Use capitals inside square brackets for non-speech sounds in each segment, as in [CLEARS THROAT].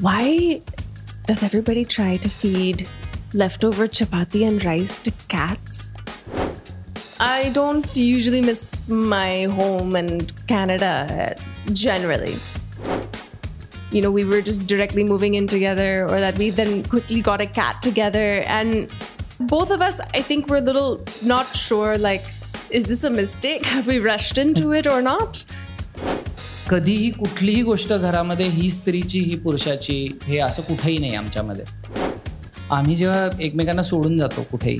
why does everybody try to feed leftover chapati and rice to cats? I don't usually miss my home and Canada generally. You know, we were just directly moving in together, or that we then quickly got a cat together. And both of us, I think, were a little not sure like, is this a mistake? [LAUGHS] Have we rushed into it or not? कधीही कुठलीही गोष्ट घरामध्ये ही स्त्रीची ही पुरुषाची हे असं कुठेही नाही आमच्यामध्ये. आम्ही जेव्हा एकमेकांना सोडून जातो कुठेही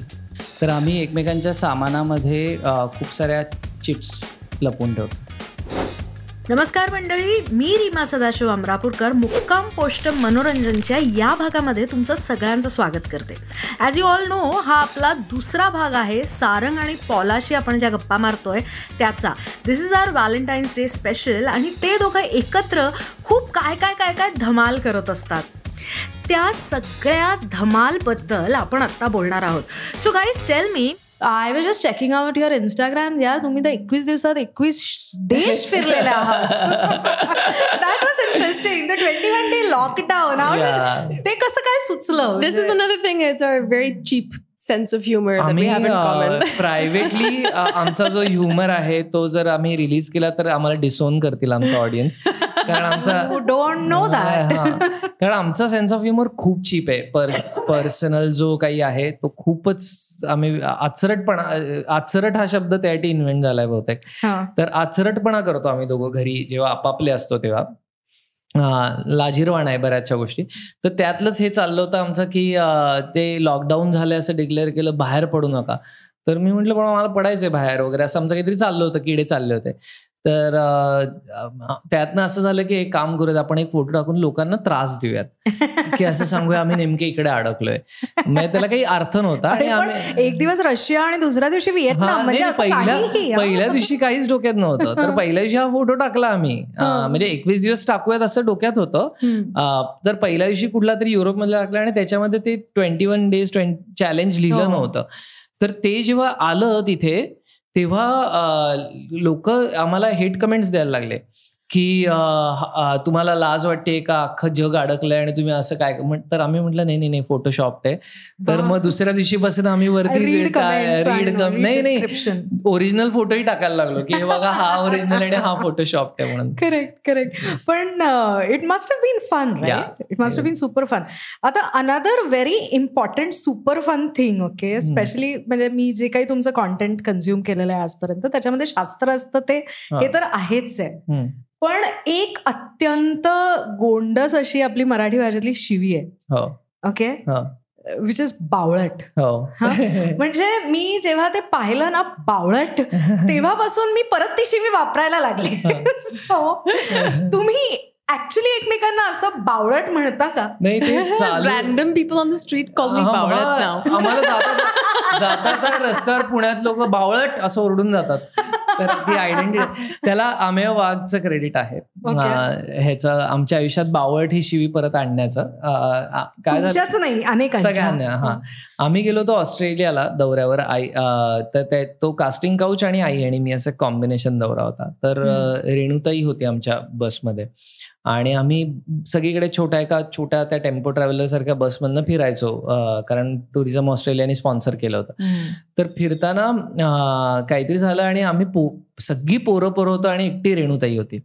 तर आम्ही एकमेकांच्या सामानामध्ये खूप साऱ्या चिप्स लपवून ठेवतो. नमस्कार मंडळी मी रीमा सदाशिव अमरापूरकर. मुक्काम पोस्ट मनोरंजनच्या या भागामध्ये तुमचं सगळ्यांचं स्वागत करते. ॲज यू ऑल नो हा आपला दुसरा भाग आहे. सारंग आणि पॉलाशी आपण ज्या गप्पा मारतोय त्याचा. This is our Valentine's day special आणि ते दोघं एकत्र खूप काय काय काय काय धमाल करत असतात. त्या सगळ्या धमालबद्दल आपण आत्ता बोलणार आहोत. So guys tell me I was just checking out your Instagram यार तुम्ही तर एकवीस दिवसात एकवीस देश फिरलेले आहात that was interesting the twenty one day lockdown. ते कसं काय सुचलं This is another thing, it's our very cheap sense of humor that we आम्ही have in common. [LAUGHS] प्रायव्हेटली आमचा जो ह्युमर आहे तो जर आम्ही रिलीज केला तर आम्हाला डिसोन करतील आमचा ऑडियन्स [LAUGHS] [LAUGHS] कारण आमचा डोंट नो दॅट. कारण आमचा सेन्स ऑफ ह्युमर खूप चीप आहे. पर पर्सनल जो काही आहे तो खूपच आम्ही आचरटपणा आचरट हा शब्द त्यासाठी इन्व्हेंट झालाय बहुतेक. तर आचरटपणा करतो आम्ही दोघं घरी जेव्हा आपापले असतो तेव्हा. लाजिरवाण आहे बऱ्याचशा गोष्टी. तर त्यातलंच हे चाललं होतं आमचं की ते लॉकडाऊन झालं असं डिक्लेअर केलं बाहेर पडू नका. तर मी म्हटलं पण मला पडायचंय बाहेर वगैरे. असं आमचं काहीतरी चाललं होतं किडे चालले होते. तर त्यातनं असं झालं की एक काम करूयात आपण एक फोटो टाकून लोकांना त्रास देऊयात. की असं सांगूया आम्ही नेमके इकडे अडकलोय. म्हणजे त्याला काही अर्थ नव्हता आणि आम्ही एक दिवस रशिया आणि दुसऱ्या दिवशी व्हिएतनाम म्हणजे पहिल्या. पहिल्या दिवशी काहीच डोक्यात नव्हतं. तर पहिल्या दिवशी हा फोटो टाकला आम्ही. म्हणजे एकवीस दिवस टाकूयात असं डोक्यात होतं. तर पहिल्या दिवशी कुठला तरी युरोपमधला टाकला आणि त्याच्यामध्ये ते ट्वेंटी वन डेज चॅलेंज लिहिलं हो. नव्हतं. तर ते जेव्हा आलं तिथे तेव्हा लोक आम्हाला हेट कमेंट्स द्यायला लागले. की तुम्हाला लाज वाटते का अख्खं जग अडकलंय आणि तुम्ही असं काय तर आम्ही म्हटलं नाही नाही नाही फोटोशॉप आहे. तर मग दुसऱ्या दिवशी बसून आम्ही वरती रीड read नाही नाही. ओरिजिनल फोटोही टाकायला लागलो की हे बघा हा ओरिजिनल आणि हा फोटोशॉप आहे म्हणून. करेक्ट करेक्ट पण it must have been fun it must have been super fun आता another very important super fun thing okay specially म्हणजे मी जे काही तुमचं कॉन्टेंट कन्झ्युम केलेलं आहे आजपर्यंत त्याच्यामध्ये शास्त्र असतं ते हे. तर आहेच आहे. पण एक अत्यंत गोंडस अशी आपली मराठी भाषेतली शिवी आहे. हो. ओके? विच इज बावळट. हो. हा? म्हणजे मी जेव्हा ते पाहिलं ना बावळट [LAUGHS] तेव्हापासून मी परत ती शिवी वापरायला लागले. सो [LAUGHS] तुम्ही ऍक्च्युली एकमेकांना असं बावळट म्हणता का? नाही ते [LAUGHS] चालू Random people on the street call me हा, Bawlat हा. now. [LAUGHS] आम्हाला रस्त्यावर पुण्यात लोक बावळट असं ओरडून जातात. तर ती आयडेंटिटी त्याला अमेय वाघचं क्रेडिट आहे. ह्याचं आमच्या आयुष्यात बावळट ही शिवी परत आणण्याचं. काय सगळ्यांना हा. आम्ही गेलो होतो ऑस्ट्रेलियाला दौऱ्यावर. आई तर ते- तो कास्टिंग काउच आणि आई आणि मी असं कॉम्बिनेशन दौरा होता. तर रेणुताई होती आमच्या बसमध्ये आणि आम्ही सगळीकडे छोट्या एका छोट्या त्या टेम्पो ट्रॅव्हलर सारख्या बसमधनं फिरायचो कारण टुरिझम ऑस्ट्रेलियाने स्पॉन्सर केलं होतं. तर फिरताना काहीतरी झालं आणि आम्ही पो सगळी पोरं पोरं होतो आणि एकटी रेणुताई होती.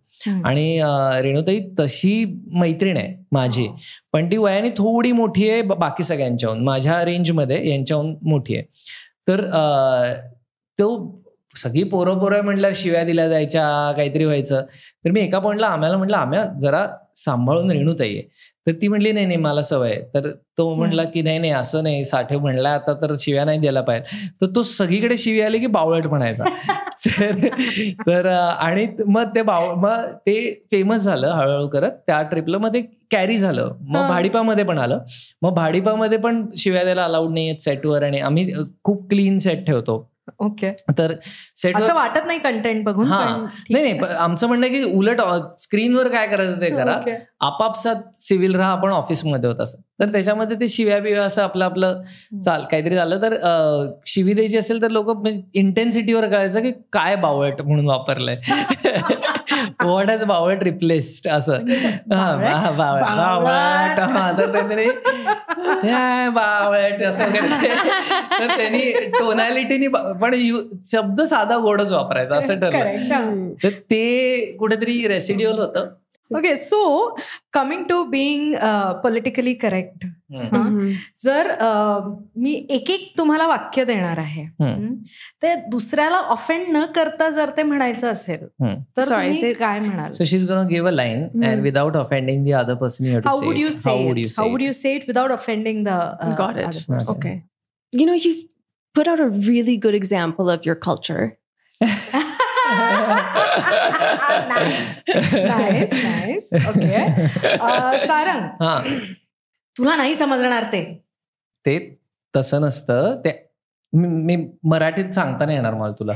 आणि रेणुताई तशी मैत्रीण आहे माझी. पण ती वयाने थोडी मोठी आहे बाकी सगळ्यांच्याहून. माझ्या रेंजमध्ये यांच्याहून मोठी आहे. तर तो सगळी पोरं पोरं म्हटल्यावर शिव्या दिल्या जायच्या काहीतरी व्हायचं. तर मी एका पॉईंटला आम्हाला म्हटलं आम्हाला जरा सांभाळून रेणुताई आहे. तर ती म्हणली नाही नाही मला सवय तर तो म्हणला की नाही नाही असं नाही साठे म्हणला आता तर शिव्या नाही द्यायला पाहिजे. तर तो सगळीकडे शिवी आली की बावळट म्हणायचा. [LAUGHS] तर आणि मग ते बाव मग ते फेमस झालं हळूहळू करत. त्या ट्रिपला मग ते कॅरी झालं. मग. भाडीपामध्ये पण आलं. मग भाडीपामध्ये पण शिव्या द्यायला अलाउड नाही आहेत सेटवर आणि आम्ही खूप क्लीन सेट ठेवतो. ओके. तर असं वाटत नाही कंटेंट बघून हा. नाही नाही आमचं म्हणणं की उलट स्क्रीनवर काय करायचं ते करा. आपापसात सिव्हिल राहा आपण ऑफिसमध्ये होत असं. तर त्याच्यामध्ये ते शिव्या बिव्या असं आपलं आपलं चाल काहीतरी झालं तर शिवी द्यायची असेल तर लोक इंटेन्सिटीवर कळायचं की काय बावळट म्हणून वापरलंय. [LAUGHS] व्हॉट हॅज बावट रिप्लेस्ड असं. बावट बावट बावट असं तर त्यांनी टोनॅलिटीनी पण शब्द साधा गोडच वापरायचा असं ठरलं. तर ते कुठेतरी रेसिड्युअल होतं. Okay so coming to being politically correct जर मी एक एक तुम्हाला वाक्य देणार आहे. ते दुसऱ्याला ऑफेंड न करता जर ते म्हणायचं असेल तर तुम्ही काय म्हणाल? So she is gonna give a line and without offending the other person you how would you say how would you say it without offending the got it okay you know you put out a really good example of your culture. [LAUGHS] Nice nice nice okay Sarang तुला नाही समजणार ते. ते तसं नसतं. ते मी मराठीत सांगता नाही येणार मला तुला.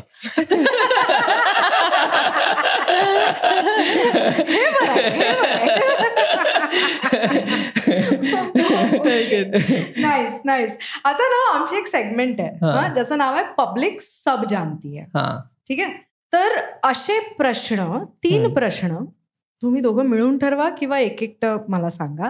नाईस नाईस आता ना आमची एक सेगमेंट आहे. ज्याचं नाव आहे पब्लिक सब जानती आहे ठीक आहे? तर असे प्रश्न तीन प्रश्न तुम्ही दोघं मिळून ठरवा किंवा एक एकटं मला सांगा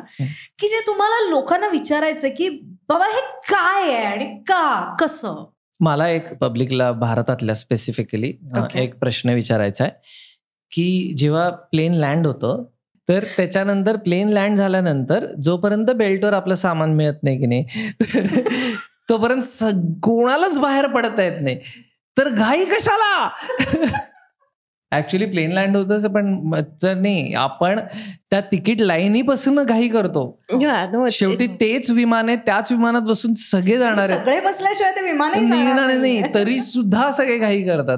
की जे तुम्हाला लोकांना विचारायचं की बाबा हे काय आहे आणि का कसं? मला एक पब्लिकला भारतातल्या स्पेसिफिकली एक प्रश्न विचारायचा आहे की जेव्हा प्लेन लँड होतं तर त्याच्यानंतर प्लेन लँड झाल्यानंतर जोपर्यंत बेल्टवर आपलं सामान मिळत नाही की नाही [LAUGHS] तोपर्यंत कोणालाच बाहेर पडता येत नाही. तर घाई कशाला? ऍक्च्युली प्लेन लँड होत पण नाही. आपण त्या तिकीट लाईनीपासून घाई करतो. शेवटी तेच विमान आहे त्याच विमानात बसून सगळे जाणार आहेत. सगळे बसल्याशिवाय ते विमान नाही तरी सुद्धा सगळे घाई करतात.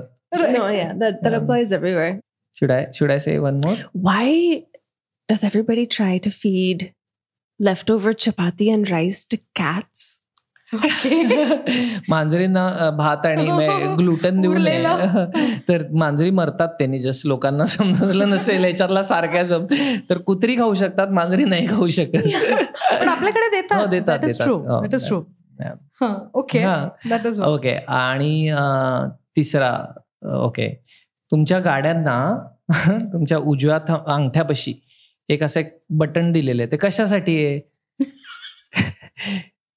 Should I should I say one more? Why does everybody try to feed leftover chapati and rice to cats? [LAUGHS] मांजरींना भात आणि ग्लुटन देऊ नये [LAUGHS] तर मांजरी मरतात त्यांनी जस्ट लोकांना समजलं नसेल याच्यातला सारख्या तर कुत्री खाऊ शकतात मांजरी नाही खाऊ शकत. [LAUGHS] आपल्याकडे देतात. देतात ओके ओके आणि तिसरा ओके तुमच्या गाड्यांना तुमच्या उजव्या अंगठ्यापाशी एक असं एक बटन दिलेलं आहे. ते कशासाठी आहे?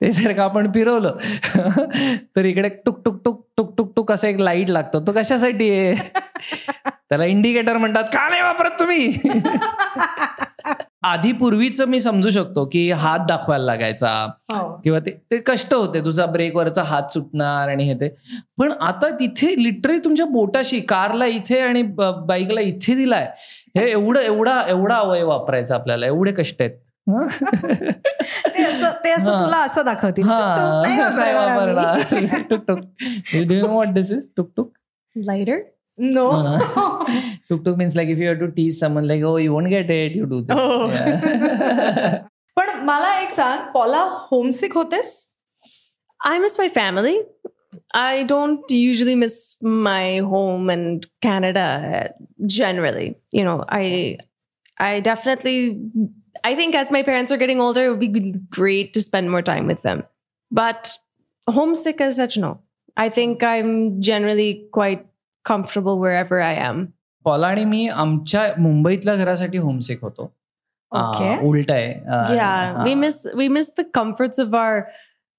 ते जर का आपण फिरवलं [LAUGHS] तर इकडे टुक टुक टुक टुक टुक टुक असा एक लाइट लागतो. तो कशासाठी आहे? [LAUGHS] त्याला इंडिकेटर म्हणतात का नाही वापरत तुम्ही? [LAUGHS] आधी पूर्वीच मी समजू शकतो की हात दाखवायला लागायचा. हो. किंवा ते ते कष्ट होते तुझा ब्रेकवरचा हात सुटणार आणि हे ते. पण आता तिथे लिटरली तुमच्या बोटाशी कारला इथे आणि बाईकला इथे दिलाय. हे एवढं एवढा एवढा अवयव वापरायचा आपल्याला. एवढे कष्ट आहेत. ते असं ते असं तुला असं दाखवतील tuk tuk what this is tuk tuk lighter no tuk tuk means like if you to teach someone like oh you won't get it you do पण मला एक सांग Paula homesick होतेस I miss my family. I don't usually miss my home and Canada generally. You know, I I definitely I think as my parents are getting older, it would be great to spend more time with them. But homesick as such, no. I think I'm generally quite comfortable wherever I am. Paula आणि मी आमच्या मुंबईतल्या घरासाठी homesick होतो उलट आहे या we miss we miss the comforts of our uh,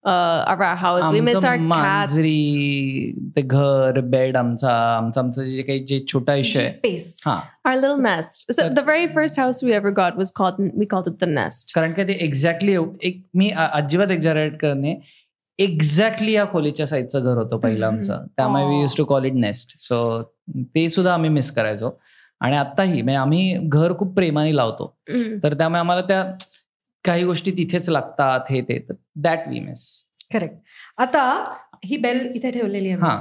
of our house. We miss our मांजरी ते घर बेड आमचा आमचं आमचं जे काही जे छोटा आयुष्य space our little nest. So the very first house we ever got was called we called it the nest. कारण की ते एक्झॅक्टली एक मी अजिबात एक्झॅरेट करणे एक्झॅक्टली या खोलीच्या साईजचं घर होतं पहिलं आमचं. त्यामुळे we use to call it nest so ते सुद्धा आम्ही मिस करायचो. आणि आताही म्हणजे आम्ही घर खूप प्रेमाने लावतो. तर त्यामुळे आम्हाला त्या काही गोष्टी तिथेच लागतात हे ते दॅट वी मिस करेक्ट आता ही बेल इथे ठेवलेली आहे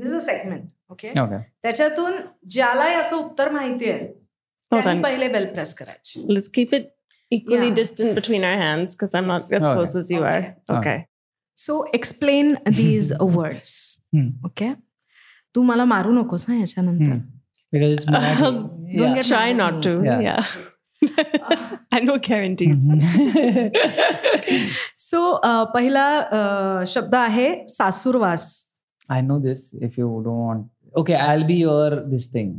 दिस अ सेगमेंट ओके त्याच्यातून ज्याला याचं उत्तर माहिती आहे पहिले बेल प्रेस करायची let's keep it equally yeah. distant between our hands because I'm not as okay. close as you okay. are. Okay. So explain these words. Okay. तू मला मारू नकोस ना याच्यानंतर. Because it's yeah. Try not to. Yeah. yeah. I know guarantees. So पहिला शब्द आहे सासूरवास I know this if you don't okay I be your this thing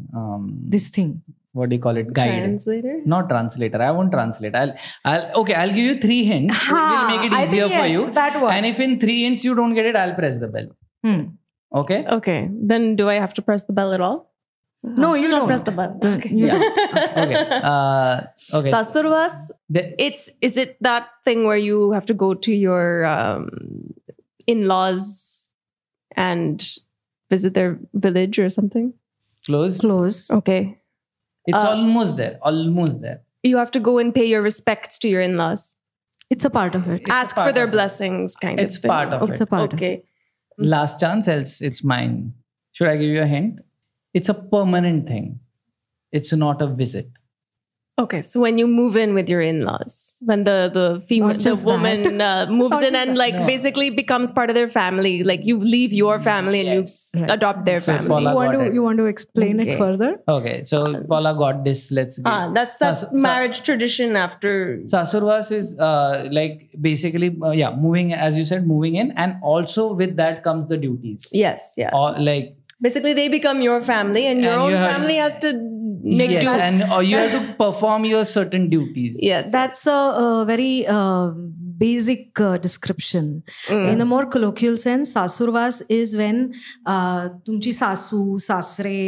this thing what do you call it guide Translator. not translator i won't translate i'll i'll okay i'll give you three hints Ha, we'll make it I think easier for yes, you that works. and if in three hints you don't get it i'll press the bell Hmm. okay Okay. Then do I have to press the bell at all? No, you don't. press the bell. Don't- Okay. yeah [LAUGHS] okay uh okay Sasurvas, The- it's is it that thing where you have to go to your um, in-laws and visit their village or something? close Close. Okay. it's Uh, almost there almost there You have to go and pay your respects to your in-laws. It's a part of it. It's Ask for their of it. blessings, kind it's of thing. part of It's it It's a part of it. okay. last chance else it's mine should i give you a hint it's a permanent thing it's not a visit Okay, so when you move in with your in-laws, when the the female the woman uh, [LAUGHS] moves in and that. like No. basically becomes part of their family, like you leave your family and Yes. you adopt their So family. Paula you want to it. you want to explain Okay. it further? okay so paula got this let's give Ah, that's that Sas- sa- marriage tradition after. Sasurvas is uh, like basically uh, yeah moving as you said moving in and also with that comes the duties Yes, yeah. or like Basically, they become your family, and your And own you have- family has to make yes do. and or you have to perform your certain duties yes, That's a, a very uh, basic uh, description. Mm. In a more colloquial sense, sasurvas is when uh, तुमची सासू सासरे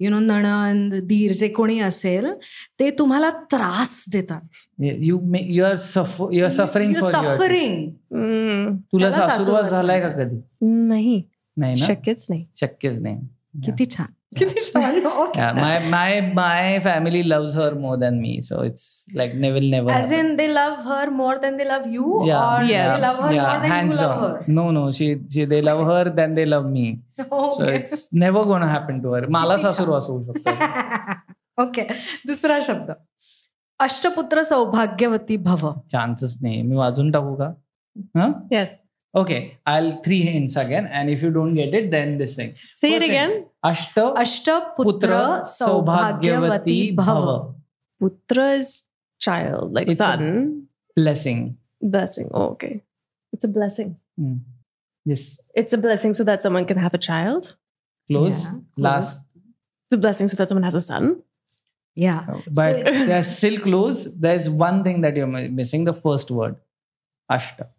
you know नणंद दीर जे कोणी असेल ते तुम्हाला त्रास देतात you may, you are suffer you are suffering for your suffering Mm. तुला त्याला सासूरवास सासूरवास झालाय का म्हणतात. कधी नाही नाही शक्यच नाही. शक्यच नाही. किती छान. किती छान. My my my family love her more than me so it's like ने will never as they love her more than they love you hands on no no she she they love her than they love me so it's never gonna happen to her मला सासूर असू शकतो okay दुसरा शब्द अष्टपुत्र सौभाग्यवती भव chances नाही मी वाजून टाकू का Okay, I'll three hints again, and if you don't get it, then this thing. Say First it again. Ashta, Ashta Putra Saubhagyavati Bhava. Putra is child, like it's son. Blessing. Blessing. Oh, okay. It's a blessing. Mm. Yes. It's a blessing so that someone can have a child. Close. Yeah. Last. It's a blessing so that someone has a son. Yeah. Oh, but so, they're still close. There's one thing that you're missing the first word, Ashta.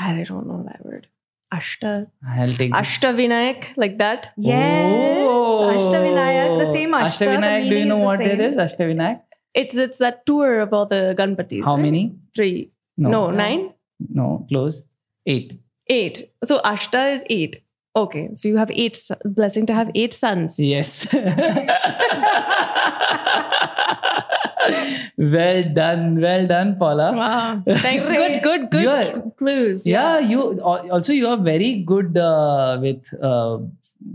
I don't know that word. Ashta. i'll take this. Ashtavinayak, like that. Yes, Ashtavinayak, the same oh. Ashta, the Ashtavinayak, do you meaning know what it same. is? Ashtavinayak? It's it's that tour of all the Ganpatis. How right? many? Three. No, nine? No, close. Eight. Eight. So Ashta is eight. Okay. So you have eight blessing to have eight sons. Yes. [LAUGHS] [LAUGHS] [LAUGHS] well done. Well done, Paula. Wow. [LAUGHS] Thanks. good, good, good You are- clues. Yeah, you also you are very good uh, with uh,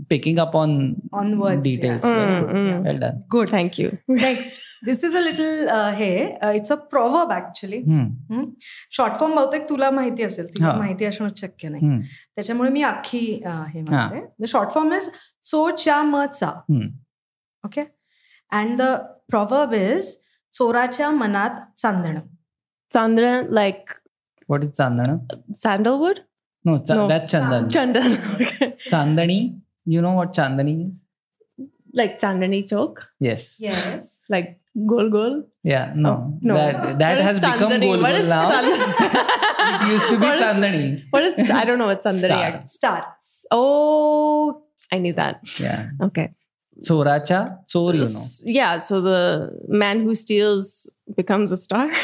picking up on On words, details. yeah. Very Mm, good. mm. Well done. Good Thank you. Next this is a little hey it's a proverb actually Hmm. Short form बहुतेक तुला माहिती असेल तुला हा. माहिती असणं शक्य नाही Hmm. त्याच्यामुळे मी अख्खी अ, हे म्हणते द शॉर्ट फॉर्म इज चो च्या म चा Hmm. Okay and the proverb is चोराच्या मनात चांदणं Chandra, like What is Chandana? sandalwood? No, cha- No. that's Chandan. Chandan. Okay. Chandani. You know what Chandani is? like Chandani Chowk? Yes. Yes Like Gol Gol? Yeah. No. No. That that What has is become Chandani? Gol What Gol is now. Chandani? it used to be What is- Chandani. What is I don't know what Chandani Star. is. Star Oh, I knew that. Yeah. Okay. Choracha, chor, you know. Yeah, so the man who steals becomes a star. [LAUGHS]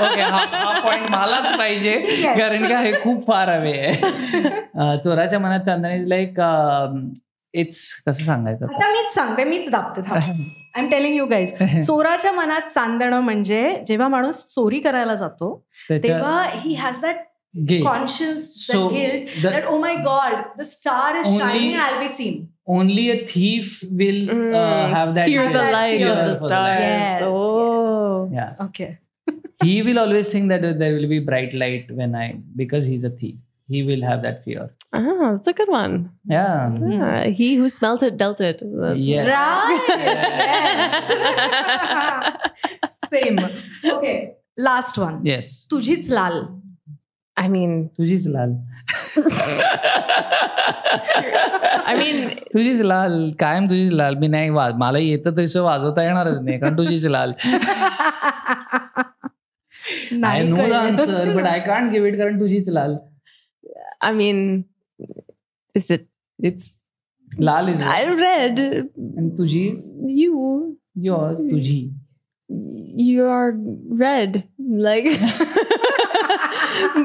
Okay हा point मलाच पाहिजे कारण का हे खूप फार हवे आहे [LAUGHS] चोराच्या मनात चांदणी लाईक इट्स कसं सांगायचं आता? मीच सांगते मीच दाबते I am telling you guys चोराच्या मनात चांदणं म्हणजे जेव्हा माणूस चोरी करायला जातो तेव्हा he has that guilt. conscious so guilt the, that oh my god the star is only, shining i'll be seen only a thief will uh, mm, uh, have that fear the light of the star yes, oh. yes. yeah okay [LAUGHS] he will always think that uh, there will be bright light when i because he's a thief he will have that fear Ah, that's a good one. Yeah. yeah. He who smelt it dealt it. That's yes. Right. [LAUGHS] yes. [LAUGHS] Same. Okay. Last one. Yes. Tujhits lal. I mean, तुझीच लाल. I mean, तुझीच लाल. कायम तुझीच लाल. मी नाही वाज मला येतं तसं वाजवता येणारच नाही कारण तुझीच लाल. I know the answer but I can't give it कारण तुझीच लाल. I mean, is it? It's लाल इज I read तुझीच? you. युअर्स तुझी. You are red, like. [LAUGHS]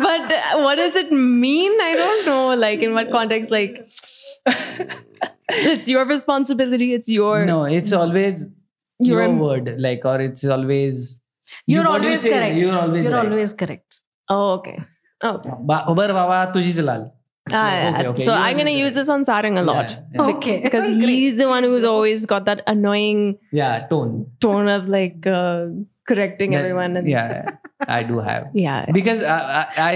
but what does it mean? I don't know. Like in what context? Like, [LAUGHS] it's your responsibility. It's your no it's always your your word like or it's always your always correct your always your always correct Oh, okay. Okay. बर बाबा तुझीच लाल Ah, Okay, okay. So Yours I'm gonna is use this on Sarang a lot Yeah, [LAUGHS] Okay. because Great. he's the one who's always got that annoying या tone tone of like uh, correcting everyone. And, yeah I do have [LAUGHS] yeah. because I, I, I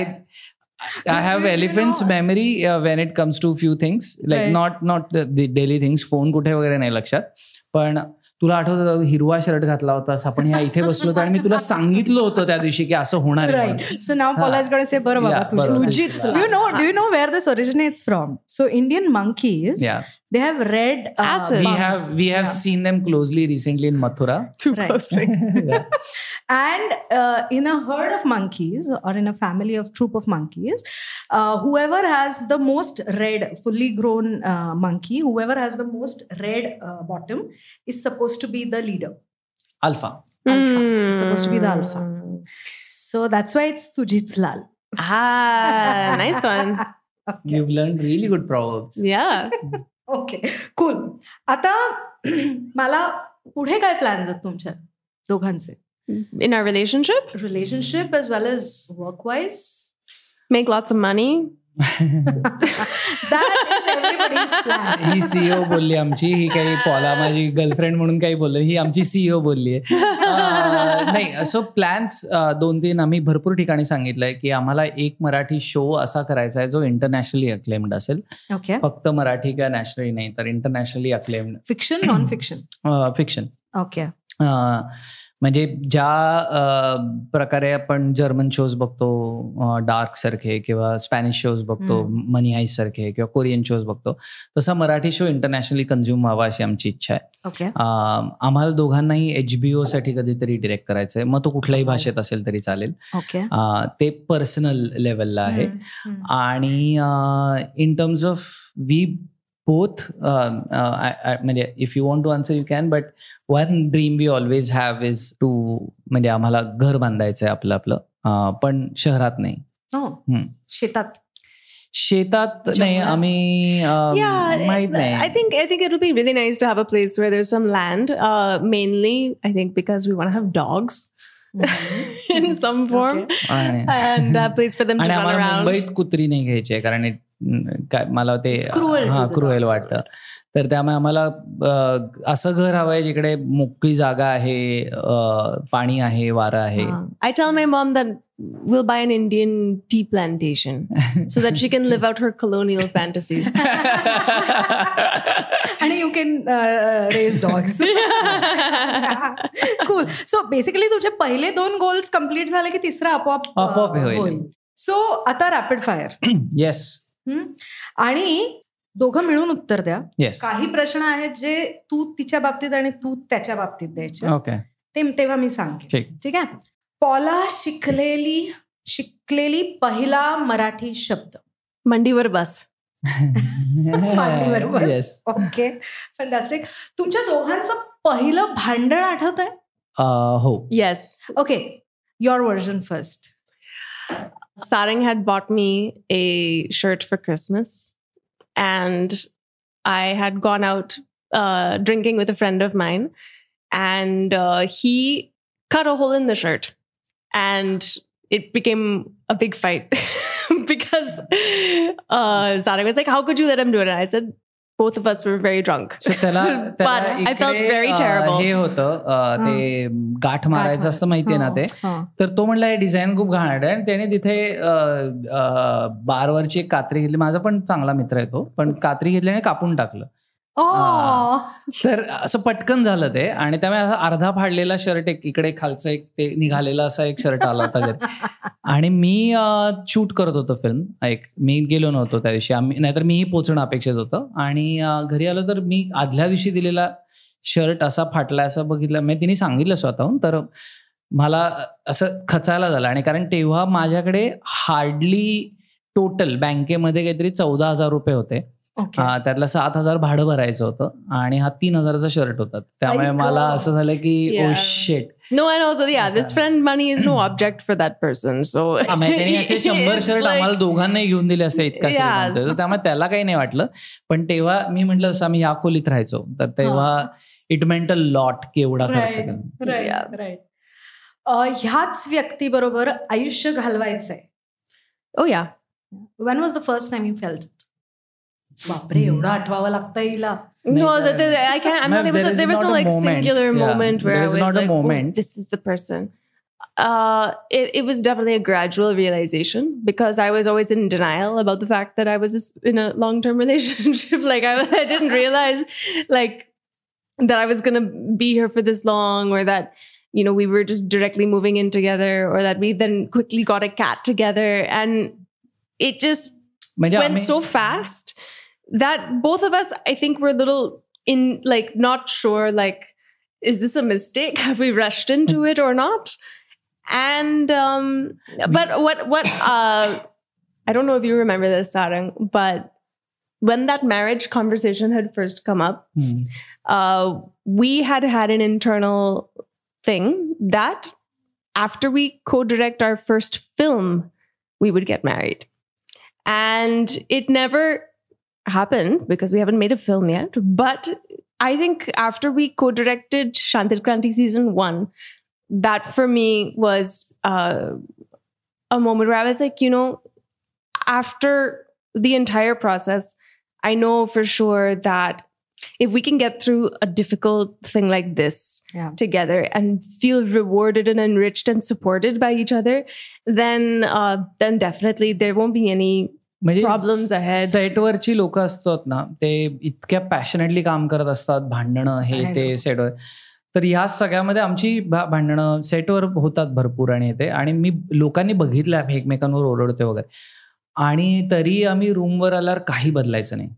I have elephant's memory uh, when it comes to few things like Right. not not the, the daily things phone कुठे वगैरे नाही लक्षात पण तुला आठवतं हिरवा shirt घातला होतास. आपण ह्या इथे बसलो होतो आणि मी तुला [LAUGHS] सांगितलं होतं त्या दिवशी की असं होणार. सो नाव पॉलाजकडे से बरं बाबा you know do you know where this originates from so Indian monkeys they have red uh. We have we have yeah. seen them closely recently in Mathura. [LAUGHS] Too right. closely. [LAUGHS] And uh, in a herd of monkeys or in a family of troop of monkeys, uh, whoever has the most red, fully grown uh, monkey, whoever has the most red uh, bottom is supposed to be the leader. Alpha. Alpha. Mm. supposed to be the hmm. alpha. So that's why it's Tujitslal. Ah, nice one. [LAUGHS] Okay. You've learned really good proverbs. Yeah. Hmm. Okay cool आता [CLEARS THROAT] मला पुढे काय plans आहेत तुमच्या दोघांचे? In our relationship, relationship as well as work wise make lots of money. That is everybody's plan he CEO बोलली आमची ही काही पॉला माझी गर्लफ्रेंड म्हणून काही बोलली ही आमची सीईओ बोलली आहे नाही सो प्लॅन्स दोन तीन आम्ही भरपूर ठिकाणी सांगितलंय की आम्हाला एक मराठी शो असा करायचा आहे जो इंटरनॅशनली अक्लेम्ड असेल. ओके फक्त मराठी किंवा नॅशनली नाही तर internationally acclaimed fiction non fiction fiction okay म्हणजे ज्या प्रकारे आपण जर्मन शोज बघतो डार्क सारखे किंवा स्पॅनिश शोज बघतो मनी आईस सारखे किंवा कोरियन शोज बघतो तसा मराठी शो इंटरनॅशनली कन्झ्युम व्हावा अशी आमची इच्छा आहे. आम्हाला दोघांनाही एचबीओ साठी कधीतरी डिरेक्ट करायचंय. मग तो कुठल्याही भाषेत असेल तरी चालेल. ते पर्सनल लेवलला आहे. आणि in terms of we both म्हणजे if you want to answer you can but one dream we always have is to म्हणजे आम्हाला घर बांधायचं आहे आपलं आपलं अं, पण शहरात नाही हो हम्म. शेतात शेतात नाही जंगलात? आम्ही अं, yeah, माहित I नाही think I think it'll be really nice to have a place where there's some land. Uh, mainly, I think because we want to have dogs in some form, आणि and a place for them to आणि run आम्हाला around. मुंबईत कुत्री नाही घ्यायची आहे कारण it- काय मला ते It's cruel to हा क्रुएल. वाटतं. तर त्यामुळे आम्हाला असं घर हवंय जिकडे मोकळी जागा आहे पाणी आहे वारं आहे. I tell my mom that we'll buy an Indian tea plantation so that she can live out her colonial [LAUGHS] fantasies. आणि you can raise dogs cool so basically तुझे पहिले दोन गोल्स कंप्लीट झाले की तिसरा आपोआप आपोआप होईल. सो आता रॅपिड फायर येस आणि दोघं मिळून उत्तर द्या. येस काही प्रश्न आहेत जे तू तिच्या बाबतीत आणि तू त्याच्या बाबतीत द्यायचे. ओके ते तेव्हा मी सांगेन. ठीक. आहे? पॉला शिकलेली शिकलेली पहिला मराठी शब्द. Mandivar bus. मांडीवर बस. येस ओके फंटास्टिक तुमच्या दोघांचं पहिलं भांडण आठवत आहे हो. Yes. Okay your version first Sarang had bought me a shirt for Christmas, and I had gone out uh, drinking with a friend of mine, and uh, he cut a hole in the shirt, and it became a big fight [LAUGHS] because uh, Sarang was like, "How could you let him do it?" And I said, "Both of us were very drunk." So त्याला [LAUGHS] But त्याला I felt इकडे, very अं, terrible. हे होतं ते गाठ मारायचं असतं माहितीये ना ते. तर तो म्हणला हे डिझाईन खूप घाण आहे. आणि त्याने तिथे बारवरची एक कात्री घेतली. माझा पण चांगला मित्र आहे तो. पण कात्री घेतली आणि कापून टाकलं. तर असं पटकन झालं ते. आणि त्यामुळे असं अर्धा फाडलेला शर्ट एक इकडे खालचं एक ते निघालेला असा एक शर्ट आला होता [LAUGHS] आणि मी शूट करत होतो फिल्म एक मी गेलो नव्हतो त्या दिवशी. आम्ही नाहीतर मीही पोचणं अपेक्षित होतं. आणि घरी आलो तर मी आदल्या दिवशी दिलेला शर्ट असा फाटला असं बघितलं. म्हणजे तिने सांगितलं स्वतःहून. तर मला असं खचायला झालं. आणि कारण तेव्हा माझ्याकडे हार्डली टोटल बँकेमध्ये काहीतरी चौदा हजार रुपये होते. त्यातलं सात हजार भाडं भरायचं होतं आणि हा तीन हजाराचा शर्ट होता. त्यामुळे मला असं झालं की ओ shit no I know yeah, this friend money is no object for that person. So [LAUGHS] त्यांनी असे [LAUGHS] शंभर शर्ट आम्हाला दोघांनाही घेऊन दिले असते इतका त्यामुळे त्याला काही नाही वाटलं. पण तेव्हा मी म्हटलं असं आम्ही या खोलीत राहायचो. तर तेव्हा इट मेंट अ लॉट की एवढा खर्च ह्याच व्यक्तीबरोबर आयुष्य घालवायचंय. ओ yeah one was the first time you felt बापरे एवढं आठवावं लागतं हिला No, the, the, I can't. I'm there, not able to. There was no like moment. singular yeah. moment where I was not like, a moment. Oh, "This is the person." Uh, it, it was definitely a gradual realization because I was always in denial about the fact that I was in a long term relationship. [LAUGHS] like I, I didn't realize like that I was going to be here for this long, or that you know we were just directly moving in together, or that we then quickly got a cat together, and it just went so fast that both of us, I think, were a little in like not sure, like, is this a mistake? [LAUGHS] Have we rushed into it or not? And um, but what what uh I don't know if you remember this, Sarang, but when that marriage conversation had first come up, mm. uh, we had had an internal thing that after we co-direct our first film, we would get married. And it never happen because we haven't made a film yet. But I think after we co directed Shantir Kranti season one, that for me was uh, a moment where I was like, you know, after the entire process, I know for sure that if we can get through a difficult thing like this yeah. together and feel rewarded and enriched and supported by each other, then uh, then definitely there won't be any म्हणजे सेटवरची लोक असतात ना ते इतक्या passionately काम करत असतात भांडणं हे ते सेटवर तर या सगळ्यामध्ये आमची भांडणं सेटवर होतात भरपूर आणि ते. आणि मी लोकांनी बघितलं आम्ही एकमेकांवर ओरडतोय वगैरे. आणि तरी आम्ही रूमवर आल्यावर काही बदलायचं नाही.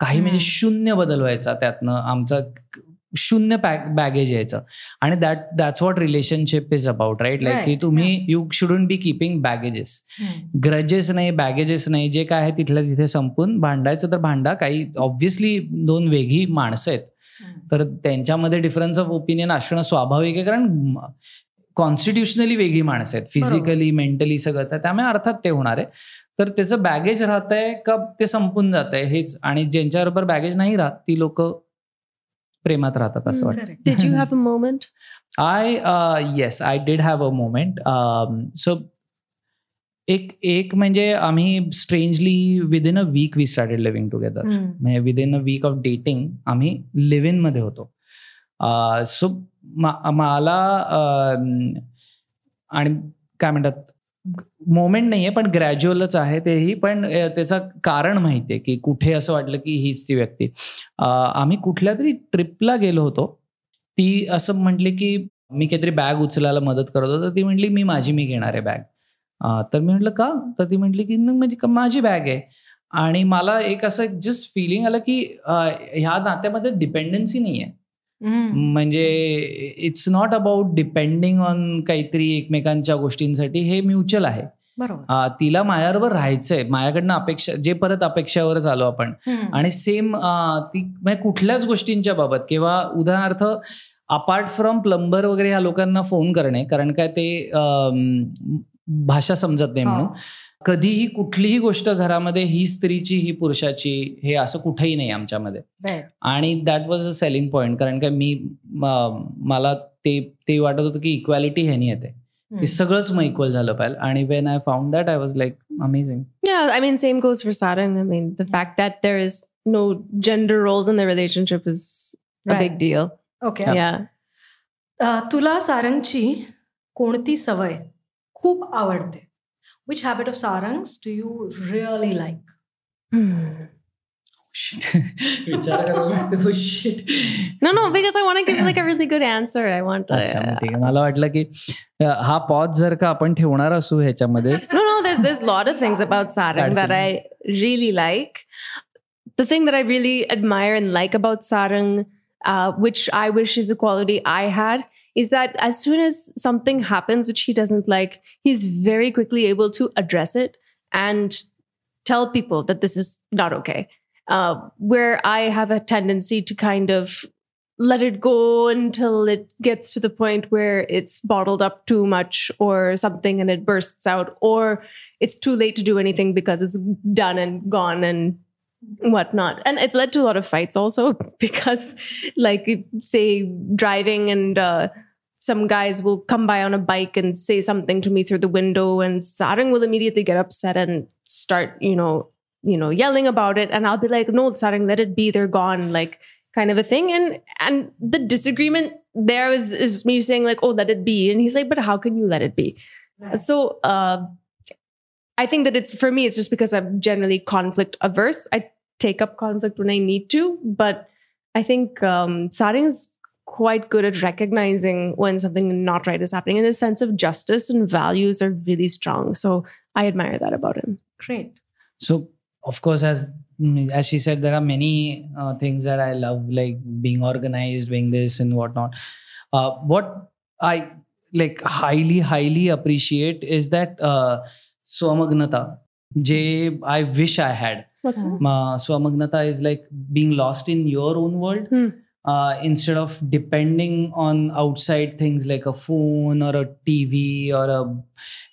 काही म्हणजे शून्य बदलवायचा त्यातनं. आमचा शून्य बॅगेज यायचं. आणि that that's what relationship is about right like की तुम्ही you shouldn't be keeping baggages grudges नाही बॅगेजेस नाही जे काय आहे तिथल्या तिथे संपून भांडायचं तर भांडा. काही ऑब्व्हियसली दोन वेगळी माणसं आहेत. तर त्यांच्यामध्ये डिफरन्स ऑफ ओपिनियन असणं स्वाभाविक आहे. कारण कॉन्स्टिट्युशनली वेगळी माणसं आहेत. फिजिकली मेंटली सगळं. तर त्यामुळे अर्थात ते होणार आहे. तर त्याचं बॅगेज राहत आहे का ते संपून जात आहे हेच. आणि ज्यांच्याबरोबर बॅगेज नाही राहत ती लोक प्रेमात राहतात असं वाटतं. You have a moment I yes I did have a moment so एक एक म्हणजे आम्ही strangely within a week we started living together म्हणजे within a week of dating आम्ही लिव्ह इनमध्ये होतो. सो मला आणि काय म्हणतात मोमेंट नाहीये पण ग्रॅज्युअलच आहे तेही. पण त्याचं कारण माहितीये की कुठे असं वाटलं की हीच ती व्यक्ती. आम्ही कुठल्या तरी ट्रिपला गेलो होतो. ती असं म्हटली की मी काहीतरी बॅग उचलायला मदत करत होतो. ती म्हटली मी माझी मी घेणार आहे बॅग. तर मी म्हटलं का? तर ती म्हटली की म्हणजे माझी बॅग आहे. आणि मला एक असं जस्ट फिलिंग आलं की ह्या नात्यामध्ये डिपेंडन्सी नाही आहे म्हणजे it's not about depending on काहीतरी एकमेकांच्या गोष्टींसाठी हे म्युच्युअल आहे. तिला माझ्याबरोबर राहायचंय. माझ्याकडनं अपेक्षा जे परत अपेक्षावरच आलो आपण. आणि सेम ती म्हणजे कुठल्याच गोष्टींच्या बाबत किंवा उदाहरणार्थ अपार्ट फ्रॉम प्लंबर वगैरे ह्या लोकांना फोन करणे कारण काय ते भाषा समजत नाही म्हणून. कधीही कुठलीही गोष्ट घरामध्ये ही स्त्रीची ही पुरुषाची हे असं कुठेही नाही आमच्यामध्ये आणि that was a selling point कारण काय मी मला ते ते वाटत होतं की इक्वॅलिटी ह्यानी येते हे सगळंच मग इक्वल झालं पाहिजे आणि when I found that I was like amazing Yeah, I mean, same goes for Sarang. I mean, the fact that there is no gender roles in the relationship is a right. big deal. Okay. Yeah. Uh, तुला सारंगची कोणती सवय खूप आवडते Which habit of Sarangs do you really like? Hmm. no, no, because I want to give like a really good answer. I want. Uh, मला वाटलं की हा पॉज जर का आपण ठेवणार असू ह्याच्यामध्ये No, no, there's there's a lot of things about sarang that I really like. The thing that I really admire and like about sarang, uh, which I wish is a quality I had, is that as soon as something happens which he doesn't like, he's very quickly able to address it and tell people that this is not okay. Uh, where I have a tendency to kind of let it go until it gets to the point where it's bottled up too much or something and it bursts out, or it's too late to do anything because it's done and gone and whatnot. And it's led to a lot of fights also [LAUGHS] because, like, say, driving and uh, some guys will come by on a bike and say something to me through the window, and Sarang will immediately get upset and start, you know, you know, yelling about it. And I'll be like, no, Sarang, let it be. They're gone. Like kind of a thing. And and the disagreement there is is me saying, like, oh, let it be. And he's like, but how can you let it be? Right. So uh I think that it's for me, it's just because I'm generally conflict averse. I take up conflict when I need to, but I think um Sarang is quite good at recognizing when something not right is happening and his sense of justice and values are really strong. So I admire that about him. Great. So of course, as as she said, there are many uh, things that I love, like being organized, being this and whatnot. Uh, what I like highly, highly appreciate is that uh, swamagnata. J I wish I had. What's that? swamagnata is like being lost in your own world. Hmm. Uh, instead of depending on outside things like a phone or a TV or a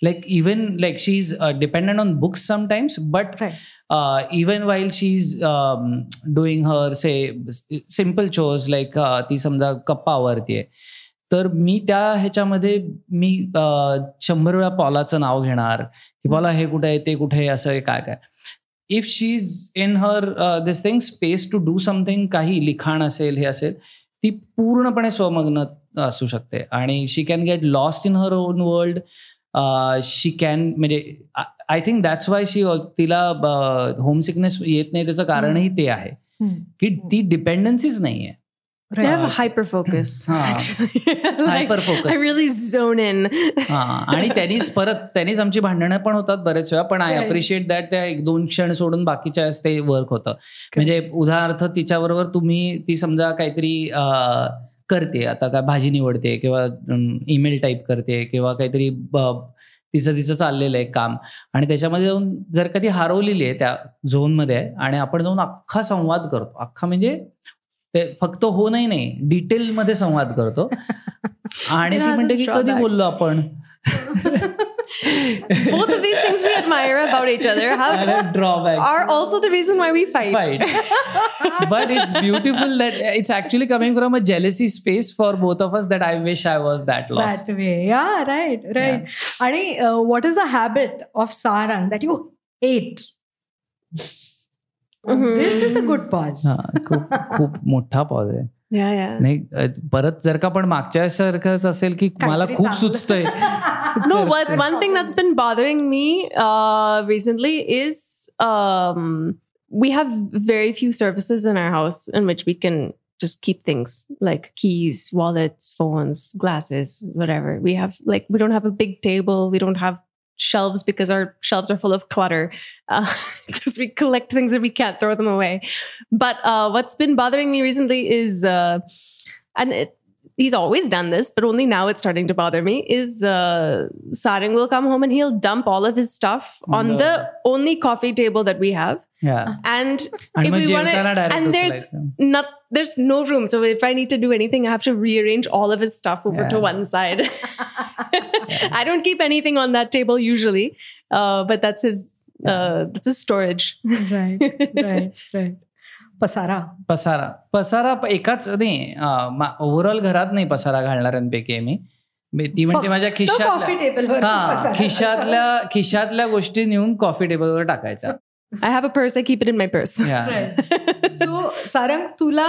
like even like she's uh, dependent on books sometimes, but right. Even while she is doing her say simple chose like ती समजा कप्पा आवरतीये तर मी त्या ह्याच्यामध्ये मी शंभर वेळा पॉलाचं नाव घेणार की पॉला हे कुठे आहे ते कुठे आहे असं काय काय. If she is in her this thing space to do something काही लिखाण असेल हे असेल ती पूर्णपणे स्वमग्न असू शकते. आणि she can get lost in her own world she can म्हणजे I think that's why she तिला होम सिकनेस येत नाही त्याचं कारणही ते आहे. की ती डिपेंडन्सीच नाहीये. They have a hyper focus. Hyper focus आणि त्यांनीच परत त्यांनीच आमची भांडणं पण होतात बरेच वेळा पण आय अप्रिशिएट दॅट त्या एक दोन क्षण सोडून बाकीच्या ते वर्क होतं. म्हणजे उदाहरणार्थ तिच्याबरोबर तुम्ही ती समजा काहीतरी करते आता काय भाजी निवडते किंवा ईमेल टाईप करते किंवा काहीतरी तिचं तिचं चाललेलं आहे काम. आणि त्याच्यामध्ये जाऊन जर का ती हरवलेली आहे त्या झोनमध्ये आणि आपण जाऊन अख्खा संवाद करतो. अख्खा म्हणजे ते फक्त हो नाही नाही डिटेलमध्ये संवाद करतो आणि ती म्हणते की कधी बोललो आपण Both of these things we admire about each other have drawbacks are also the reason why we fight. Fight. but it's beautiful that it's actually coming from a jealousy space for both of us that I wish I was that lost. That way. Yeah, right, right. Yeah. Ani, uh, what is the habit of sarang that you hate? Mm-hmm. This is a good pause. खूप खूप मोठा pause आहे नाही परत जर का पण मागच्या सारखंच असेल की मला खूप सुचतंय no what one thing that's been bothering me uh, recently is um, we have very few services in our house in which we can just keep things like keys wallets phones glasses whatever we have like we don't have a big table we don't have shelves because our shelves are full of clutter because uh, [LAUGHS] we collect things and we can't throw them away. But uh, what's been bothering me recently is, uh, and it, he's always done this, but only now it's starting to bother me. Is uh, Sarang will come home and he'll dump all of his stuff on no. the only coffee table that we have Yeah. And, and if we want to, and there's not, there's no room. So if I need to do anything, I have to rearrange all of his stuff over yeah. to one side. yeah. [LAUGHS] I don't keep anything on that table usually, uh, but that's his, uh, that's his storage. right, right, right. पसारा पसारा पसारा एकाच नाही overall घरात नाही पसारा घालणाऱ्यांपैकी मी ती म्हणजे माझ्या खिशात खिशातल्या खिशातल्या गोष्टी नेऊन कॉफी टेबलवर टाकायच्या I have a purse I keep it in my purse so Sarang तुला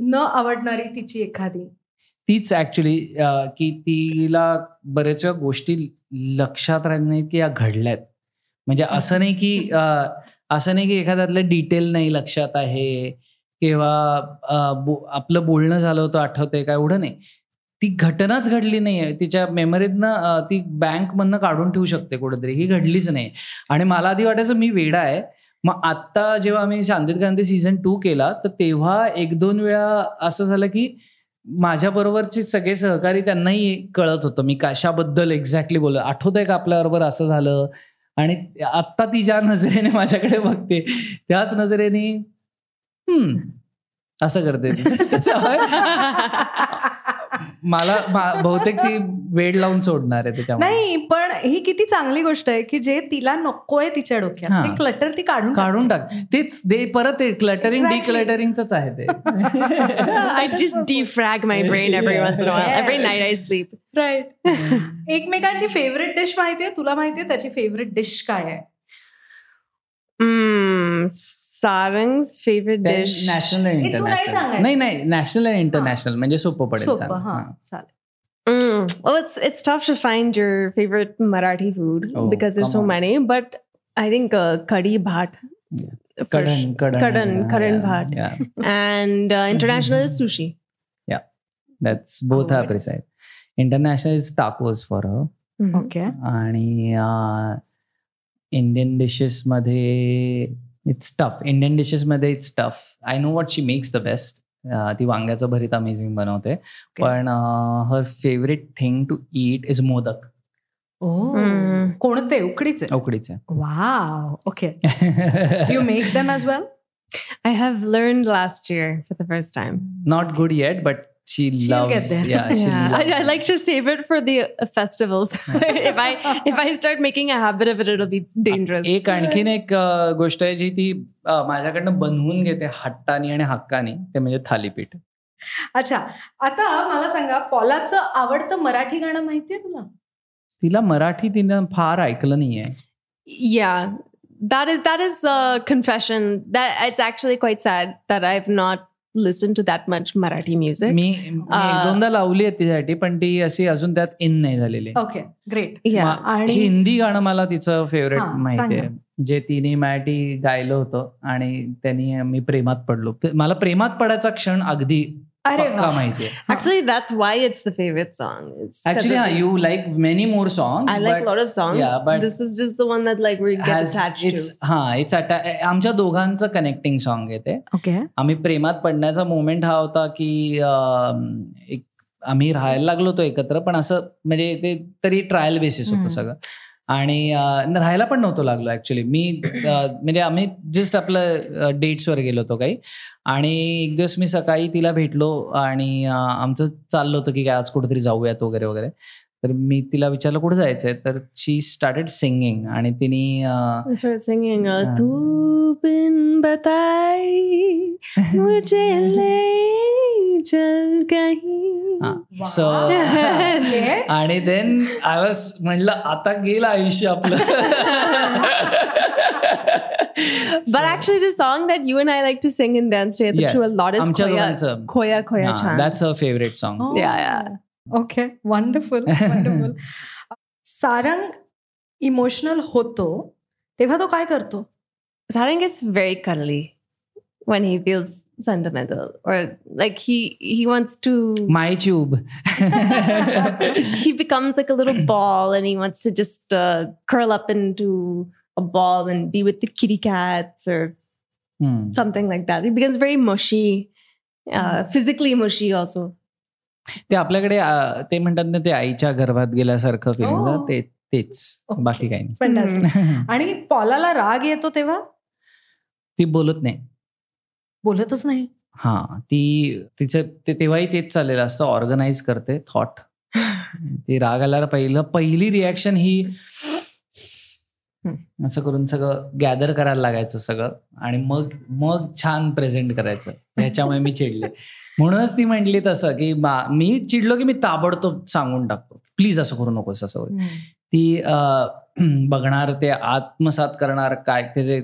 न आवडणारी तिची एखादी? तीच ऍक्च्युली की तिला बऱ्याच गोष्टी लक्षात राहत नाही की या घडल्यात. म्हणजे असं नाही की असं नाही की एखाद्यातलं डिटेल नाही लक्षात आहे किंवा आपलं बोलणं झालं होतं आठवतंय का एवढं नाही. ती घटनाच घडली नाहीये. तिच्या मेमरीतनं ती बँकमधनं काढून ठेवू शकते कुठेतरी. ही घडलीच नाही. आणि मला आधी वाटायचं मी वेडा आहे. मग आता जेव्हा आम्ही शांतीत गांधी सीझन टू केला तर तेव्हा एक दोन वेळा असं झालं की माझ्या बरोबरचे सगळे सहकारी त्यांनाही कळत होतं. मी कशाबद्दल एक्झॅक्टली बोल आठवत आहे का आपल्याबरोबर असं झालं? आणि आत्ता ती ज्या नजरेने माझ्याकडे बघते त्याच नजरेने असं करते. [LAUGHS] मला बहुतेक ती वेळ लावून सोडणार आहे त्याच्यामुळे. नाही पण ही किती चांगली गोष्ट आहे की जे तिला नकोय तिच्या डोक्यात ते क्लटर ती काढून काढून टाक. तेच दे परत क्लटरिंग डिक्लटरिंगच आहे ते. I just defrag my brain every once in every night I sleep right एकमेकांची फेवरेट डिश माहितीये तुला माहितीये त्याची फेवरेट डिश काय आहे? सारंग's favorite dish. नॅशनल इंटरनॅशनल नाही नाही नॅशनल अँड इंटरनॅशनल म्हणजे सोपं पडेल Mm. Well, it's it's tough to find your favorite Marathi food oh, because there's so on. many. But I think uh, kadi bhat, yeah. kadan, kadan, kadan, kadan yeah, bhat, yeah. and uh, international is sushi. [LAUGHS] Yeah, that's both oh, are precise. International is tacos for her. Mm-hmm. Okay. आणि Indian dishes मध्ये it's tough Indian dishes मध्ये it's tough I know what she makes the best ती वांग्याचं भरीत amazing बनवते पण her favourite thing to eat is modak कोणते उकडीचे उकडीचे wow okay you make them as well I have learned last year for the first time. Not good yet, but she She'll loves. Get there. Yeah, yeah. I, I, like to save it for the festivals. [LAUGHS] if I if I start making a habit of it, it'll be dangerous. एक आणखीन एक गोष्ट आहे जी ती माझ्याकडनं बनवून घेते हट्टानी आणि हक्कानी ते म्हणजे थालीपीठ अच्छा आता मला सांगा पॉलाचं आवडतं मराठी गाणं माहितीये तुला तिला मराठी तिनं फार ऐकलं नाहीये या that is that is a confession that it's actually quite sad that I've not listen to that much Marathi music मी दोनदा लावली आहे तिच्यासाठी पण ती अशी अजून त्यात इन नाही झालेली. ओके ग्रेट आणि हिंदी गाणं मला तिचं फेवरेट माहिती आहे. जे तिने मराठी गायलं होतं आणि त्यांनी मी प्रेमात पडलो. मला प्रेमात पडायचा क्षण अगदी Actually, that's why it's the favorite song. It's Actually, yeah, you like many more songs. I like a lot of songs. Yeah, but this is just the one that like we get attached it's, to. हा it's आमच्या दोघांचं connecting song आहे ते okay आम्ही प्रेमात पडण्याचा moment हा होता की एक आम्ही राहायला लागलो होतो एकत्र पण असं म्हणजे ते तरी ट्रायल बेसिस होतं सगळं आणि राहायला पण नव्हतो लागलो ऍक्च्युली मी म्हणजे आम्ही जस्ट आपलं डेट्सवर गेलो होतो काही. आणि एक दिवस मी सकाळी तिला भेटलो आणि आमचं चाललं होतं की काय आज कुठेतरी जाऊयात वगैरे वगैरे. तर मी तिला विचारलं कुठे जायचंय? तर शी स्टार्टेड सिंगिंग आणि तिने सिंगिंग तू बिन बताई मुझे [LAUGHS] ले चल सो आणि देन आय वॉज म्हणलं आता गेलं आयुष्य आपलं but actually, the song that you and I like to sing and dance to, yes. to a lot is Khoya, Khoya Khoya Chan. That's her favorite song. Oh. Yeah, yeah. Okay, wonderful, wonderful. Sarang emotional होतो तेव्हा तो काय करतो Sarang is very cuddly when he feels sentimental or like he he wants to my tube [LAUGHS] he becomes like a little ball and he wants to just uh, curl up into a ball and be with the kitty cats or hmm. something like that. It becomes very mushy, uh, hmm. physically mushy also. ते आपल्याकडे ते म्हणतात ना ते आईच्या गर्भात गेल्यासारखं feeling oh. ते तेच बाकी काही नाही [LAUGHS] आणि पॉलाला राग येतो तेव्हा ती बोलत नाही बोलतच नाही. हा ती तिचं ते तेव्हाही तेच चाललेलं असतं. ऑर्गनाईज करते थॉट ती राग आल्यावर पहिलं पहिली रिॲक्शन ही असं करून सगळं गॅदर करायला लागायचं सगळं. आणि मग मग छान प्रेझेंट करायचं. ह्याच्यामुळे मी चिडले. म्हणूनच ती म्हटली तसं की मी चिडलो की मी ताबडतोब सांगून टाकतो. प्लीज असं करू नकोस असं ती [CLEARS THROAT] बघणार ते आत्मसात करणार काय त्याचे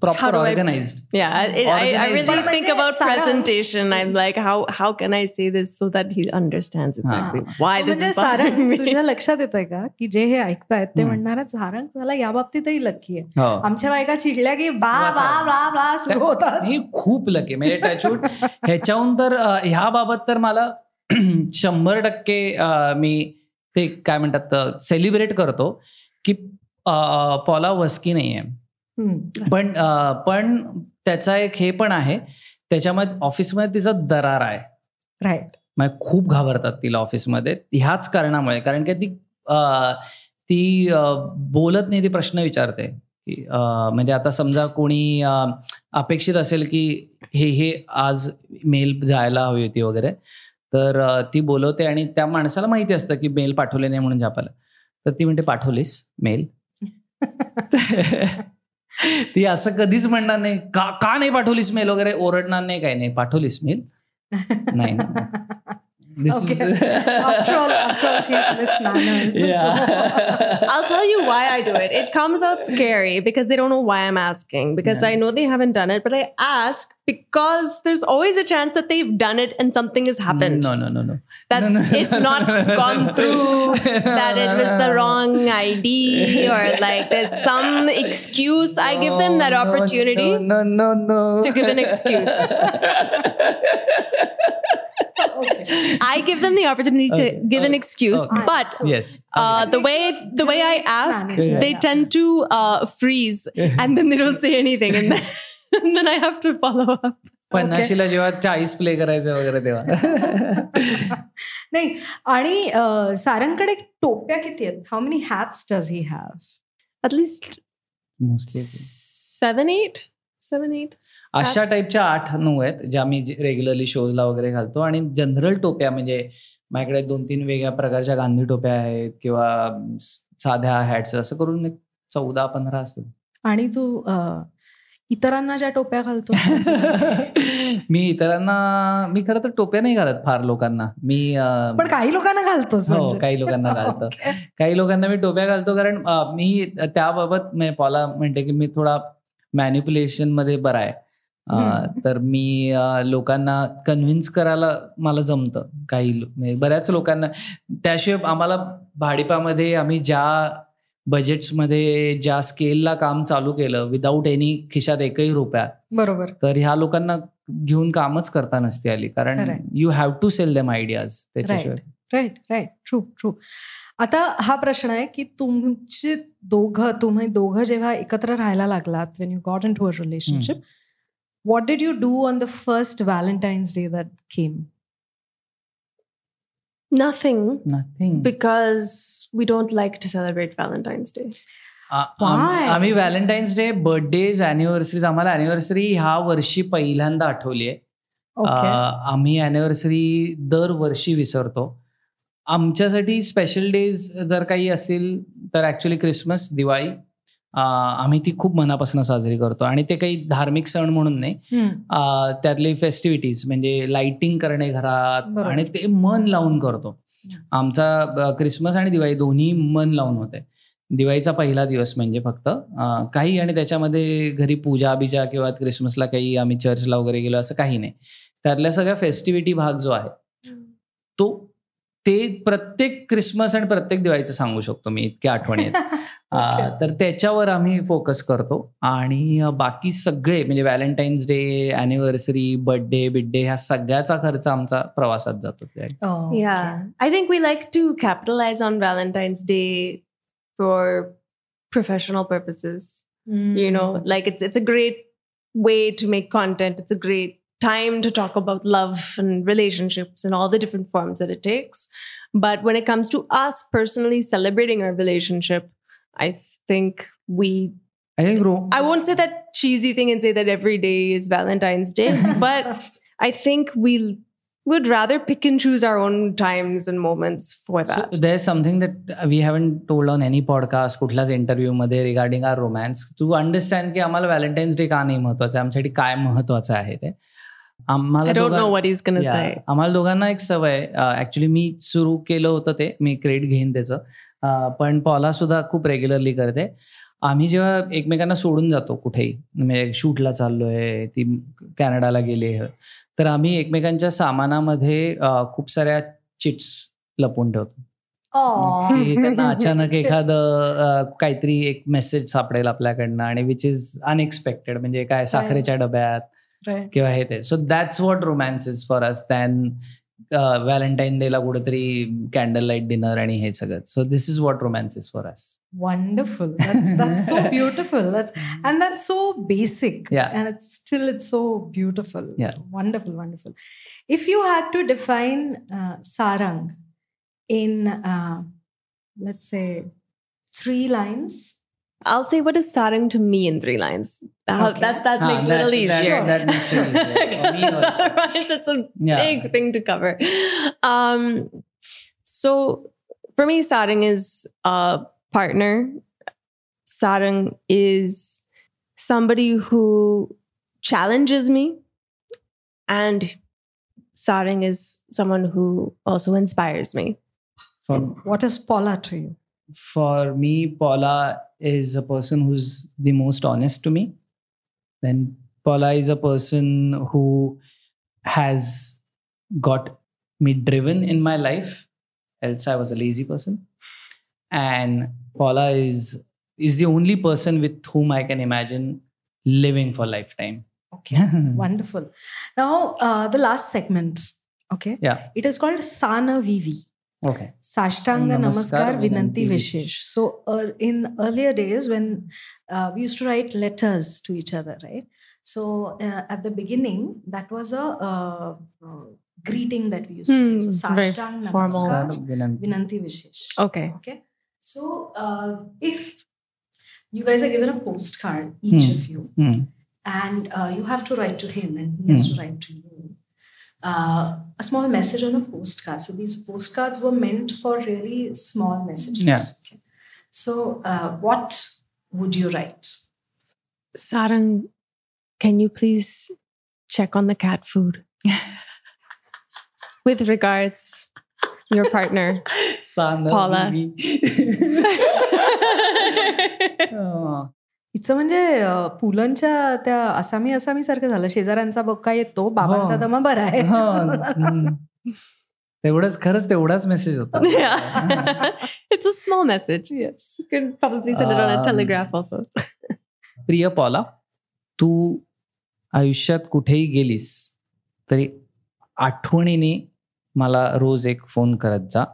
proper organized I, yeah I, I, I, really think about presentation. I'm like how how can i say this so that he understands exactly why this is Sarang तुझ्या लक्षात येत आहे का? की जे हे ऐकतायत ते म्हणणार सारंग झाला या बाबतीतही लकी आहे. आमच्या बायका चिडल्या की बा बा बा बा सुरू होतात. ही खूप लकी म्हणजे टचवूड ह्याच्याहून तर ह्या बाबत तर मला [CLEARS THROAT] शंभर टक्के मी ते काय म्हणतात सेलिब्रेट करतो की पॉला वस्की नाहीये. पण पण त्याचा एक हे पण आहे त्याच्यामध्ये ऑफिसमध्ये तिचा दरार आहे. राईट. मग खूप घाबरतात तिला ऑफिसमध्ये. ह्याच कारणामुळे कारण की ती ती बोलत नाही ती प्रश्न विचारते. की म्हणजे आता समजा कोणी अपेक्षित असेल की हे हे आज मेल जायला हवी होती वगैरे तर ती बोलवते आणि त्या माणसाला माहिती असतं की मेल पाठवले नाही म्हणून झापाला तर ती म्हणते पाठवलीस मेल? [LAUGHS] [LAUGHS] [LAUGHS] ती असं कधीच म्हणणार नाही का का नाही पाठवलीस मेल वगैरे ओरडणार नाही काही नाही पाठवलीस मेल नाही [LAUGHS] [LAUGHS] This okay. Is, after all, after all, she's Miss Manners. Yeah. So. I'll tell you why I do it. It comes out scary because they don't know why I'm asking. Because yeah. I know they haven't done it, but I ask because there's always a chance that they've done it and something has happened. No, no, no, no. That no, no, it's no, not gone through. that it was the wrong ID or like there's some excuse. I give them that opportunity. No, no, no, To give an excuse. I give them the opportunity to okay. give an excuse, okay. but yes, uh, the way the way I ask, they tend to uh, freeze, and then they don't say anything, and [LAUGHS] then, I have to follow up. पन्नाशीला जेव्हा चाळीस play करायचं वगैरे तेव्हा. [LAUGHS] नाही आणि सारंगकडे टोप्या किती आहेत? How many hats does he have at least seven eight seven eight अशा टाईपच्या आठ नऊ आहेत ज्या मी रेग्युलरली शोजला वगैरे घालतो. आणि जनरल टोप्या म्हणजे माझ्याकडे दोन तीन वेगळ्या प्रकारच्या गांधी टोप्या आहेत किंवा साध्या हॅट्स असं करून चौदा पंधरा असतील. आणि तू इतरांना ज्या टोप्या घालतो. [LAUGHS] मी इतरांना मी खरं तर टोप्या नाही घालत फार लोकांना. मी पण काही लोकांना घालतो हो म्हणजे. काही लोकांना घालतो. [LAUGHS] काही लोकांना मी टोप्या घालतो कारण मी त्याबाबत पॉला म्हणते की मी थोडा मॅन्युप्युलेशनमध्ये बरा आहे. तर मी लोकांना कन्व्हिन्स करायला मला जमतं. काही म्हणजे बऱ्याच लोकांना त्याशिवाय आम्हाला भाडीपामध्ये आम्ही ज्या बजेट्समध्ये ज्या स्केलला काम चालू केलं विदाऊट एनी खिशात एकही रुपया बरोबर. तर ह्या लोकांना घेऊन कामच करता नसते आली. कारण you have to sell them ideas त्याच्याशिवाय. राईट राईट ट्रू ट्रू आता हा प्रश्न आहे की तुमचे दोघं तुम्ही दोघं जेव्हा एकत्र राहायला लागलात when you got into a relationship what did you do on the first Valentine's Day that came? Nothing. Nothing. Because we don't like to celebrate Valentine's Day. आम्ही व्हॅलेंटाईन्स डे बर्थडेज अॅनिव्हर्सरीज आम्हाला anniversary ह्या वर्षी पहिल्यांदा आठवली आहे आम्ही anniversary दरवर्षी विसरतो आमच्यासाठी स्पेशल डेज जर काही असतील तर ऍक्च्युली क्रिसमस दिवाळी आम्ही ती खूप मनापासून साजरी करतो. आणि ते काही धार्मिक सण म्हणून नाही. त्यातले फेस्टिव्हिटीज म्हणजे लाइटिंग करणे घरात आणि ते मन लावून करतो. आमचा क्रिसमस आणि दिवाळी दोन्ही मन लावून होते. दिवाळीचा पहिला दिवस म्हणजे फक्त काही आणि त्याच्यामध्ये घरी पूजा बिजा किंवा क्रिसमसला काही आम्ही चर्चला वगैरे गेलो असं काही नाही. त्यातल्या सगळ्या फेस्टिव्हिटी भाग जो आहे ते प्रत्येक क्रिसमस आणि प्रत्येक दिवाळीचं सांगू शकतो मी इतक्या आठवणी आहेत. [LAUGHS] तर त्याच्यावर आम्ही फोकस करतो. आणि बाकी सगळे म्हणजे व्हॅलेंटाईन्स डे अॅनिव्हर्सरी बर्थडे बिड्डे ह्या सगळ्याचा खर्च आमचा प्रवासात जातो. I think we like to capitalise on Valentine's Day for professional purposes you know like it's it's a great way to make content. It's a great time to talk about love and relationships and all the different forms that it takes. But when it comes to us personally celebrating our relationship, I think we. I think I won't say that cheesy thing and say that every day is Valentine's Day, [LAUGHS] but I think we would rather pick and choose our own times and moments for that. So there's something that we haven't told on any podcast, कुठल्याच interview मध्ये regarding our romance to understand की आम्हाला Valentine's day का नाही महत्वाचं आहे आमच्यासाठी काय महत्वाचं आहे ते आम्हाला आम्हाला दोघांना एक सवय. ऍक्च्युली मी सुरू केलं होतं ते. मी क्रेडिट घेईन त्याचं. पण पॉला सुद्धा खूप रेग्युलरली करते. आम्ही जेव्हा एकमेकांना सोडून जातो कुठेही म्हणजे शूटला चाललोय ती कॅनडाला गेले तर आम्ही एकमेकांच्या सामानामध्ये खूप साऱ्या चिट्स लपून ठेवतो. त्यांना [LAUGHS] अचानक एखादं काहीतरी एक मेसेज सापडेल आपल्याकडनं आणि विच इज अनएक्सपेक्टेड म्हणजे काय साखरेच्या डब्यात किंवा हे ते so that's what romance is for us than Valentine डेला कुठेतरी कॅन्डल लाईट डिनर आणि हे सगळं so this is what romance is for us wonderful that's that's so [LAUGHS] beautiful that's and that's so basic yeah and it's still it's so beautiful yeah wonderful wonderful if you had to define uh, sarang in, uh, let's say, three lines? I'll say what is sarang to me in three lines. Okay. That that makes it a little easier. That, that makes it easier. [LAUGHS] That's a yeah. big thing to cover. Um, so for me, sarang is a partner. Sarang is somebody who challenges me, and sarang is someone who also inspires me. For what is Paula to you? For me, Paula is a person who's the most honest to me. Then Paula is a person who has got me driven in my life. Else, I was a lazy person. And Paula is is the only person with whom I can imagine living for lifetime. Okay, [LAUGHS] wonderful. Now, uh, the last segment. Okay. Yeah. It is called Sana Vivi. Okay. Sashtanga Namaskar, Vinanti Vishesh. So, uh, in earlier days, when uh, we used to write letters to each other, right? So, uh, at the beginning, that was a uh, uh, greeting that we used to say. So, hmm, Sashtanga Namaskar, Vinanti Vishesh. Okay. Okay. So, uh, if you guys are given a postcard, each hmm. of you, hmm. and you have to write to him, and he has to write to you uh, a small message on a postcard. So these postcards were meant for really small messages. Yeah. Okay. So uh, what would you write? Sarang, can you please check on the cat food? With regards, your partner, Paula. [LAUGHS] [LAUGHS] oh. इथं म्हणजे पुलंच्या त्या असामी असामी सारखं झालं शेजाऱ्यांचा बक्का येतो बाबांचा दमा बरा आहे. तेवढंच खरंच तेवढाच मेसेज होता. It's a small message yes telegraph प्रिय पॉला तू आयुष्यात कुठेही गेलीस तरी आठवणीने मला रोज एक फोन करत जा.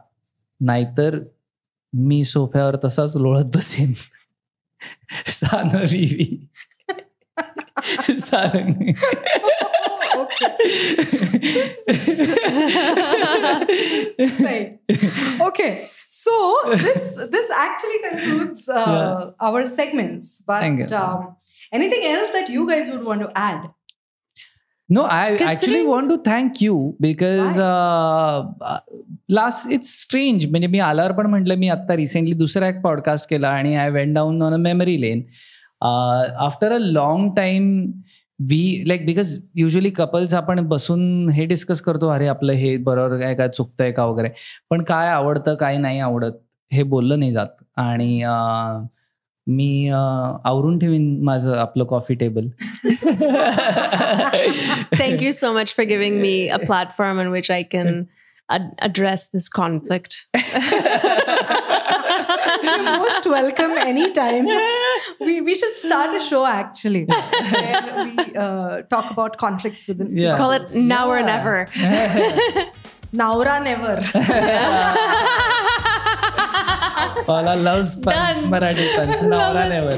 नाहीतर मी सोफ्यावर तसाच लोळत बसेन. Sana Vivi. Sarang. okay. okay. So this this actually concludes uh, yeah. our segments. But um, anything else that you guys would want to add? No, I actually want to thank you because last it's strange म्हणजे मी आल्यावर पण म्हटलं मी आता recently दुसरा एक podcast केला आणि I went down on a memory lane after a long time we like because usually couples आपण बसून हे डिस्कस करतो अरे आपलं हे बरोबर काय काय चुकतंय का? वगैरे. पण काय आवडतं काय नाही आवडत हे बोललं नाही जात. आणि मी आवरून ठेवीन माझं आपलं coffee table thank you so much for giving me a platform in which I can ad- address this conflict. You're most welcome anytime. We, we should start a show actually where we uh, talk about conflicts within. Yeah. Call it now yeah. [LAUGHS] or never. Naura never. [LAUGHS] All allows pants Marathi pants. Now or never.